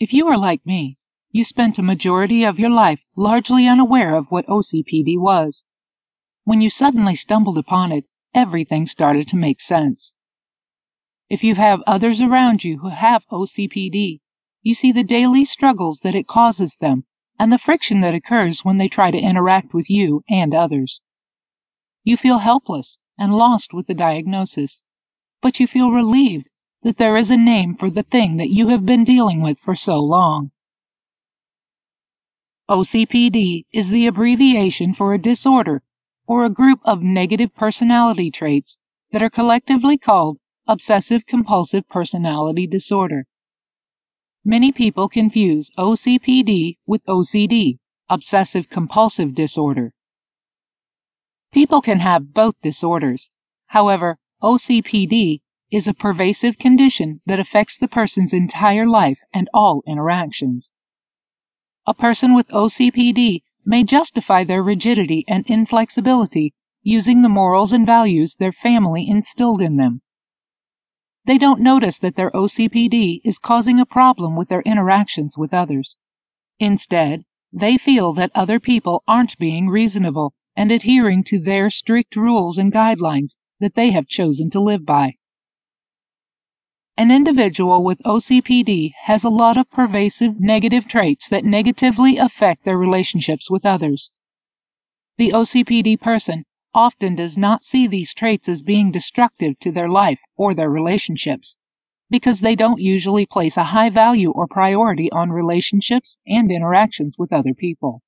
If you are like me, you spent a majority of your life largely unaware of what OCPD was. When you suddenly stumbled upon it, everything started to make sense. If you have others around you who have OCPD, you see the daily struggles that it causes them and the friction that occurs when they try to interact with you and others. You feel helpless and lost with the diagnosis, but you feel relieved that there is a name for the thing that you have been dealing with for so long. OCPD is the abbreviation for a disorder or a group of negative personality traits that are collectively called obsessive compulsive personality disorder. Many people confuse OCPD with OCD, obsessive compulsive disorder. People can have both disorders. However, OCPD is a pervasive condition that affects the person's entire life and all interactions. A person with OCPD may justify their rigidity and inflexibility using the morals and values their family instilled in them. They don't notice that their OCPD is causing a problem with their interactions with others. Instead, they feel that other people aren't being reasonable and adhering to their strict rules and guidelines that they have chosen to live by. An individual with OCPD has a lot of pervasive negative traits that negatively affect their relationships with others. The OCPD person often does not see these traits as being destructive to their life or their relationships because they don't usually place a high value or priority on relationships and interactions with other people.